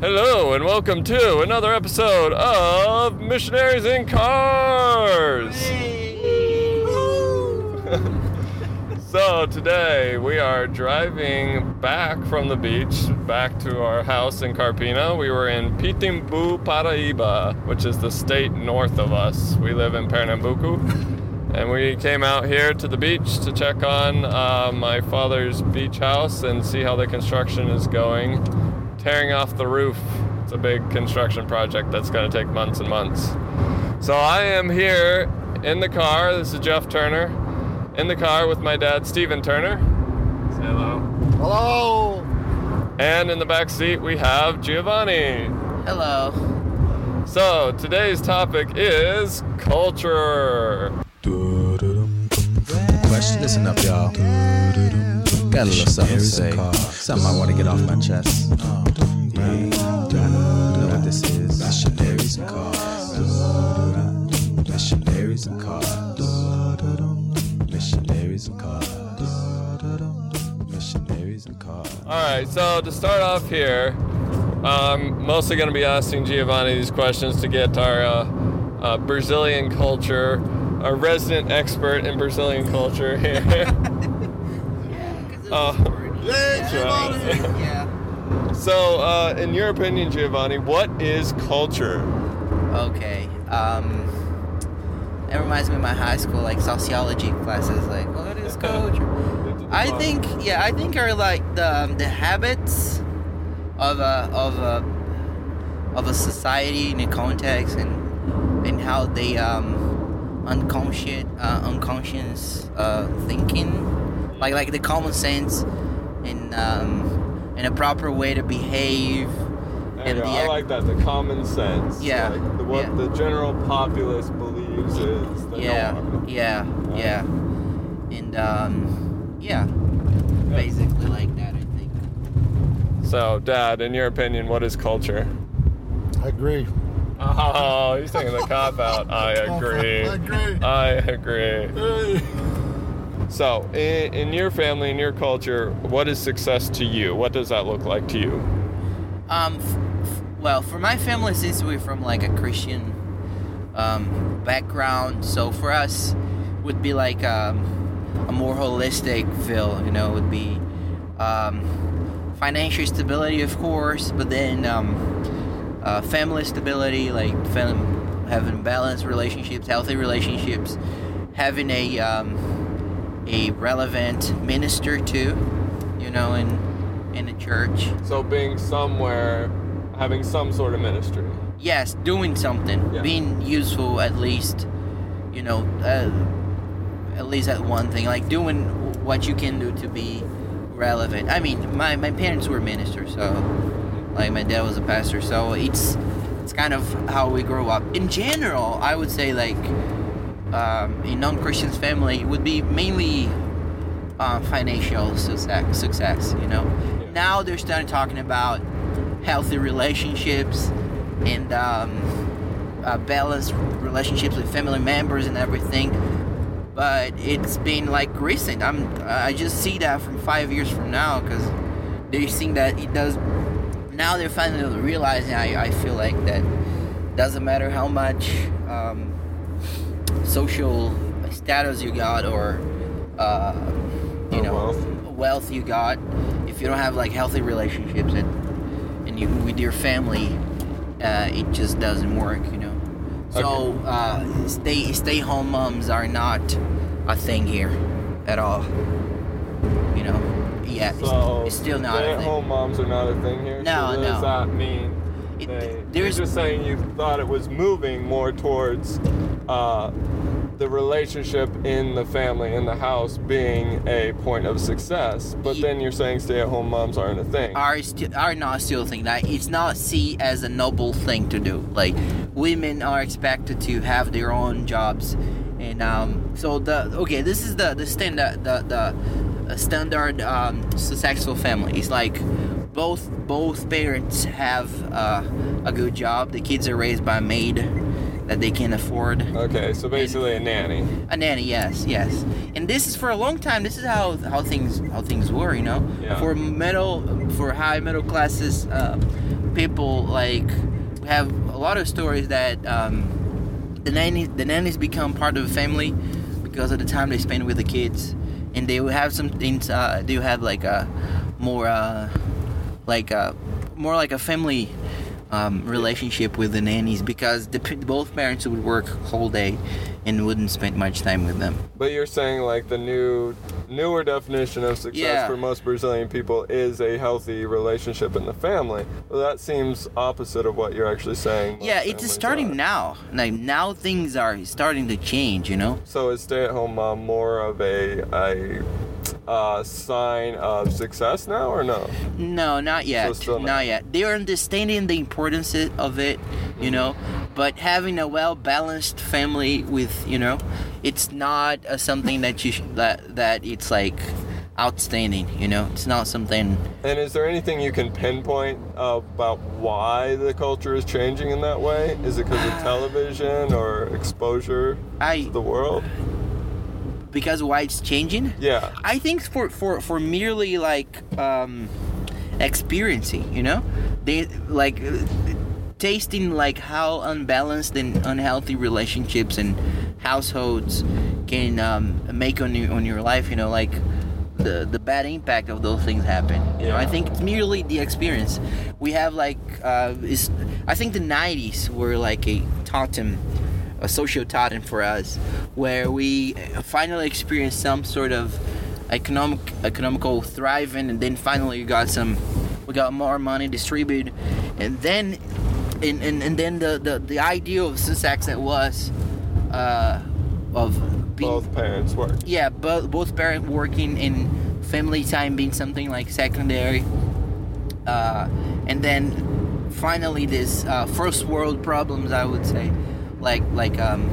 Hello and welcome to another episode of Missionaries in Cars. so today we are driving back from the beach back to our house in Carpina. We were in Pitimbu, Paraíba, which is the state north of us. We live in Pernambuco. And we came out here to the beach to check on uh, my father's beach house and see how the construction is going tearing off the roof. It's a big construction project that's going to take months and months. So I am here in the car. This is Jeff Turner. In the car with my dad, Stephen Turner. Say hello. Hello. And in the back seat, we have Giovanni. Hello. So today's topic is culture. Question, listen up, y'all. Got a little something to say. Something I want to get off my chest. Yeah, I know what this is. Missionaries and cars. Missionaries and cars. Missionaries and cars. Missionaries and cars. All right, so to start off here, I'm mostly going to be asking Giovanni these questions to get our uh, uh, Brazilian culture, our resident expert in Brazilian culture here. Uh, Hey, Giovanni. Yeah. so, uh, in your opinion, Giovanni, what is culture? Okay. Um. It reminds me of my high school like sociology classes. Like, what is culture? I think, yeah, I think are like the um, the habits of a of a of a society in a context and and how they um unconscious uh, unconscious uh, thinking like like the common sense and um and a proper way to behave and the I like that. The common sense. Yeah, Like the, what yeah. the general populace believes is the yeah, norm. yeah, yeah, and um, yeah, basically like that. I think. So, Dad, in your opinion, what is culture? I agree. Oh, he's taking the cop out. I agree. I agree. I agree. So, in, in your family, in your culture, what is success to you? What does that look like to you? Um, f- f- well, for my family, since we're from like a Christian um, background, so for us would be like um, a more holistic feel. You know, would be um, financial stability, of course, but then um, uh, family stability, like fam- having balanced relationships, healthy relationships, having a um, a relevant minister too. You know, in in a church. So, being somewhere, having some sort of ministry. yes doing something Yeah. being useful at least you know uh, at least at one thing like doing what you can do to be relevant i mean my, my parents were ministers so like my dad was a pastor so it's it's kind of how we grow up in general i would say like um, a non-christian's family would be mainly uh, financial success, success you know Yeah. now they're starting talking about healthy relationships and um, uh, balanced relationships with family members and everything. But it's been like recent. I'm I just see that from five years from now because they're seeing that it does. Now they're finally realizing. I, I feel like that doesn't matter how much um, social status you got or uh, you Or know wealth. wealth you got if you don't have like healthy relationships and and you with your family uh, it just doesn't work you know so uh, stay stay home moms are not a thing here at all you know yeah it's, So, it's still not a thing Stay-at-home moms are not a thing here. No, so does no. that mean It- they, you're there's- just saying you thought it was moving more towards uh, the relationship in the family in the house being a point of success, but then you're saying stay-at-home moms aren't a thing. are still are not still a thing. Like it's not seen as a noble thing to do. Like women are expected to have their own jobs. And um so the okay this is the the standard the the standard um successful family. It's like both both parents have uh, a good job. The kids are raised by a maid that they can afford Okay, so basically a nanny. a nanny, yes, yes. And this is for a long time. This is how how things how things were, you know. Yeah. For middle, for high middle classes uh, people like have a lot of stories that um, the nannies the nannies become part of the family because of the time they spend with the kids, and they will have some things. Uh, they will have like a more uh, like a more like a family um, relationship with the nannies because the, both parents would work whole day and wouldn't spend much time with them. But you're saying like the new, newer definition of success Yeah. for most Brazilian people is a healthy relationship in the family. Well, that seems opposite of what you're actually saying. Yeah, it's starting are. now. Like now things are starting to change. You know. So is stay-at-home mom more of a a uh, sign of success now, or no? No, not yet. still not. not. yet. They're understanding the importance of it, you know. But having a well balanced family with, you know, it's not uh, something that you sh- that that it's like outstanding. You know, it's not something. And is there anything you can pinpoint about why the culture is changing in that way? Is it because of television or exposure I to the world? Because why it's changing. Yeah. I think for for for merely like um, experiencing, you know, they like tasting like how unbalanced and unhealthy relationships and households can um, make on your on your life. You know, like the the bad impact of those things happen. You know, I think it's merely the experience. We have like uh, is I think the '90s were like a totem a social totem for us, where we finally experienced some sort of economic economical thriving, and then finally we got some, we got more money distributed, and then, and and, and then the, the the idea of success that was, uh, of being Both parents work. yeah, both both parent working and family time being something like secondary, uh, and then finally this uh, first world problems I would say, like like um,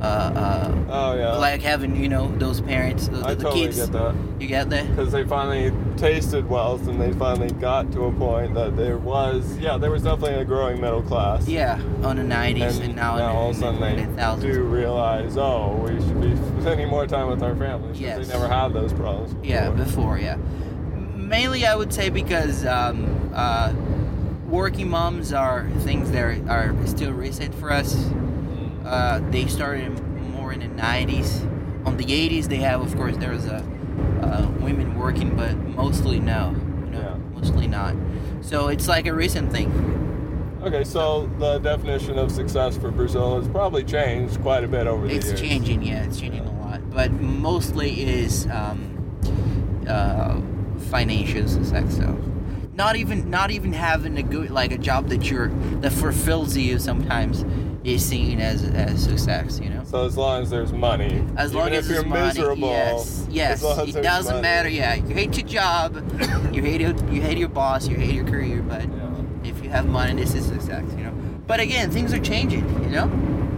uh, uh, Oh yeah. like having you know those parents, the, I the totally kids. get that. You get that? Because they finally tasted wealth and they finally got to a point that there was, yeah, there was definitely a growing middle class. Yeah, on the nineties and, And now, now in, all of a sudden in, they in do realize, oh, we should be spending more time with our families. Yes. They never had those problems. Before. Yeah, before, yeah. Mainly, I would say because um, uh, working moms are things that are, are still recent for us. Uh, they started more in the 90s. On the 80s, they have, of course, there was a uh, women working, but mostly no. You know, Yeah. mostly not. So it's like a recent thing. Okay, so the definition of success for Brazil has probably changed quite a bit over the It's years. changing, yeah, it's changing a lot. But mostly is um, uh, financial success. So not even not even having a good like a job that you're that fulfills you sometimes is seen as as success. You know. So as long as there's money, As even long if as you're money, miserable, yes, yes, as long as it doesn't money. matter. Yeah, you hate your job, you hate your, you hate your boss, you hate your career, but Yeah. if you have money, this is success. You know. But again, things are changing. You know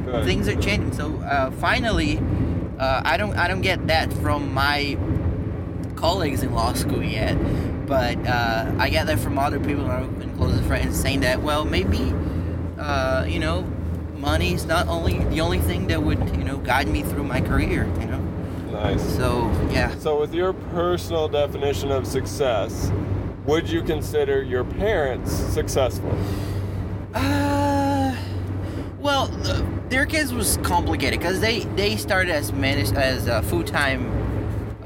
Good. things are changing. So uh, finally, uh, I don't I don't get that from my colleagues in law school yet, but uh, I got that from other people and closest friends saying that well maybe uh, you know money is not only the only thing that would you know guide me through my career. You know, Nice. so yeah. So, with your personal definition of success, would you consider your parents successful? Uh, well, their case was complicated because they they started as managed as uh, full time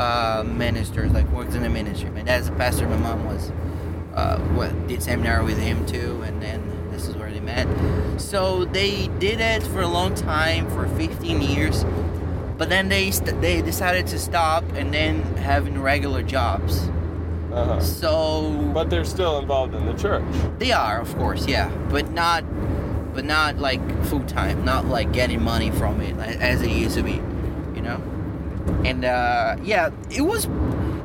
uh, ministers, like worked in the ministry. My dad's a pastor. My mom was uh, what did seminary with him too, and then this is where they met. So they did it for a long time, for 15 years. But then they st- they decided to stop and then having regular jobs. Uh-huh. So But they're still involved in the church. they are, of course, yeah, but not, but not like full time, not like getting money from it as it used to be, you know. And uh, yeah, it was.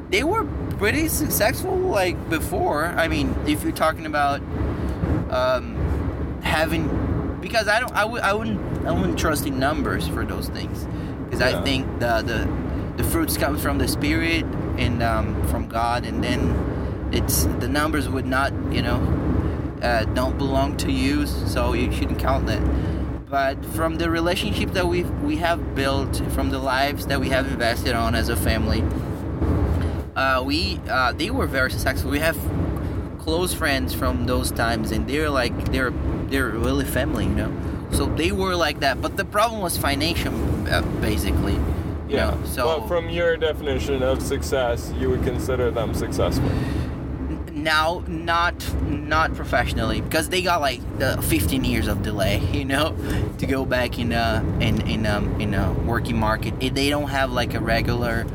They were pretty successful like before. I mean, if you're talking about um, having, because I don't, I would, I wouldn't, I wouldn't trust in numbers for those things, because Yeah. I think the the the fruits come from the spirit and um, from God, and then it's the numbers would not, you know, uh, don't belong to you, so you shouldn't count that. But from the relationship that we we have built, from the lives that we have invested on as a family, uh, we uh, they were very successful. We have close friends from those times, and they're like they're they're really family, you know. So they were like that, but the problem was financial, uh, basically. You Yeah. know, so well, from your definition of success, you would consider them successful. Now not not professionally because they got like the 15 years of delay you know to go back in uh in in um in a working market. It- they don't have like a regular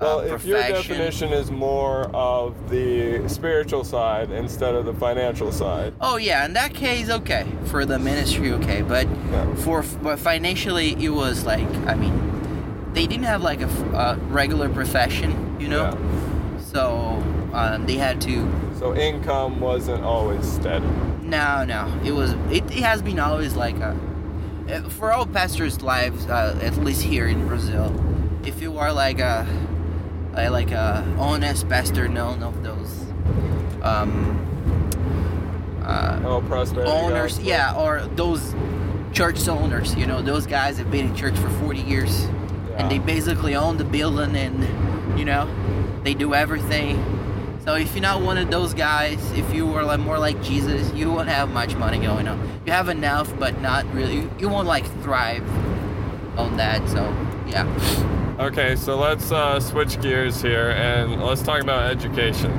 uh, Well, if your definition is more of the spiritual side instead of the financial side, oh yeah in that case okay. For the ministry okay. But Yeah. for but financially it was like i mean they didn't have like a regular profession you know? So um, they had to so income wasn't always steady. No, no. It was. It, it has been always like a. uh, For all pastors' lives, uh, at least here in Brazil, if you are like a, a like a honest pastor, none of those, um, uh, Oh, prosperity. owners, gospel. yeah, or those church owners. You know, those guys have been in church for forty years, Yeah. and they basically own the building, and you know, they do everything. So if you're not one of those guys, if you were like more like Jesus, you won't have much money going on. You have enough, but not really. You won't like thrive on that. So yeah. Okay, so let's uh, switch gears here and let's talk about education.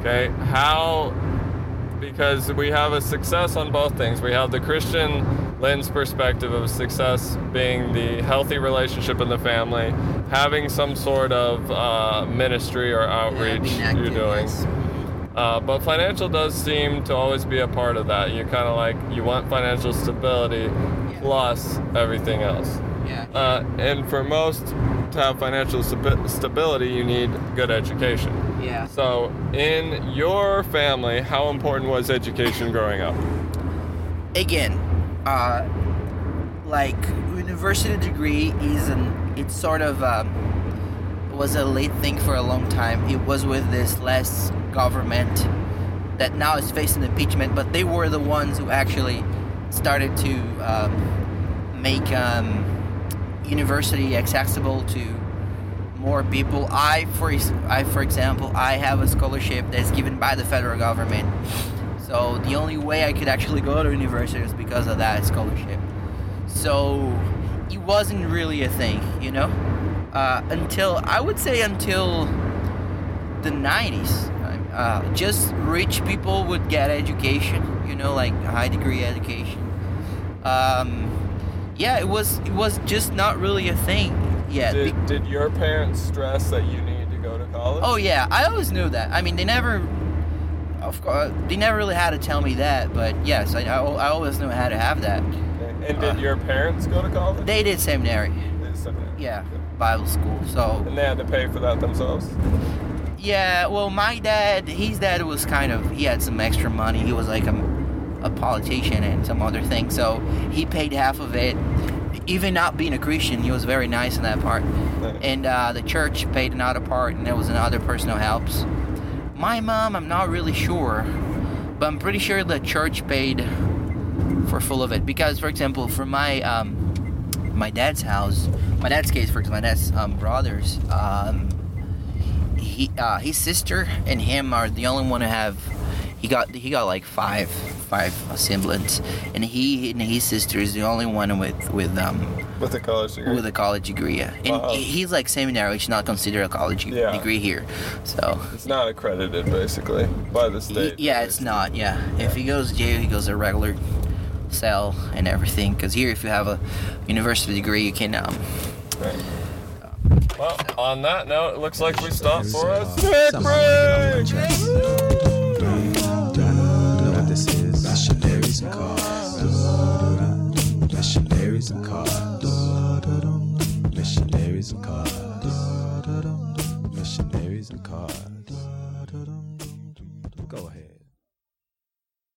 Okay, how, because we have a success on both things. We have the Christian lens perspective of success being the healthy relationship in the family, having some sort of uh, ministry or outreach being you're doing. yes. Uh, but financial does seem to always be a part of that. You kind of like, you want financial stability plus everything else. Yeah. Uh, and for most to have financial stabi- stability, you need good education. Yeah. So, in your family, how important was education growing up? again, uh, like university degree is an it's sort of um, was a late thing for a long time. It was with this last government that now is facing impeachment, but they were the ones who actually started to um, make um, university accessible to more people. I, for I, for example, I have a scholarship that's given by the federal government. So the only way I could actually go to university was because of that scholarship. So it wasn't really a thing, you know, uh, until I would say until the 90s. Uh, just rich people would get education, you know, like high degree education. Um, yeah, it was it was just not really a thing yet. Did, did your parents stress that you needed to go to college? Oh yeah, I always knew that. I mean, they never, of course, they never really had to tell me that. But yes, I, I, I always knew how to have that. And, did Uh, your parents go to college? They did seminary, They said that. yeah, Bible school. So And they had to pay for that themselves? yeah, well, my dad, his dad was kind of he had some extra money. He was like a, a politician and some other thing, so he paid half of it. Even not being a Christian, he was very nice in that part. Nice. and uh, the church paid another part, and there was another personal helps. My mom, I'm not really sure, but I'm pretty sure the church paid for full of it. Because, for example, for my um, my dad's house, my dad's case, for example, my dad's um, brothers, um, he uh, his sister and him are the only one who have. He got he got like five five siblings, and he and his sister is the only one with with um With a college degree? with a college degree. Yeah. And Wow. he's like seminary, which is not considered a college Yeah. degree here. So it's not accredited, basically, by the he- state. yeah, it's not. Yeah, if he goes to jail, he goes a regular cell and everything. Because here, if you have a university degree, you can. Um, Right. Well, on that note, it looks like we stopped for a Some snack I wanna get break. Missionaries and cars. Missionaries and cars. Go ahead.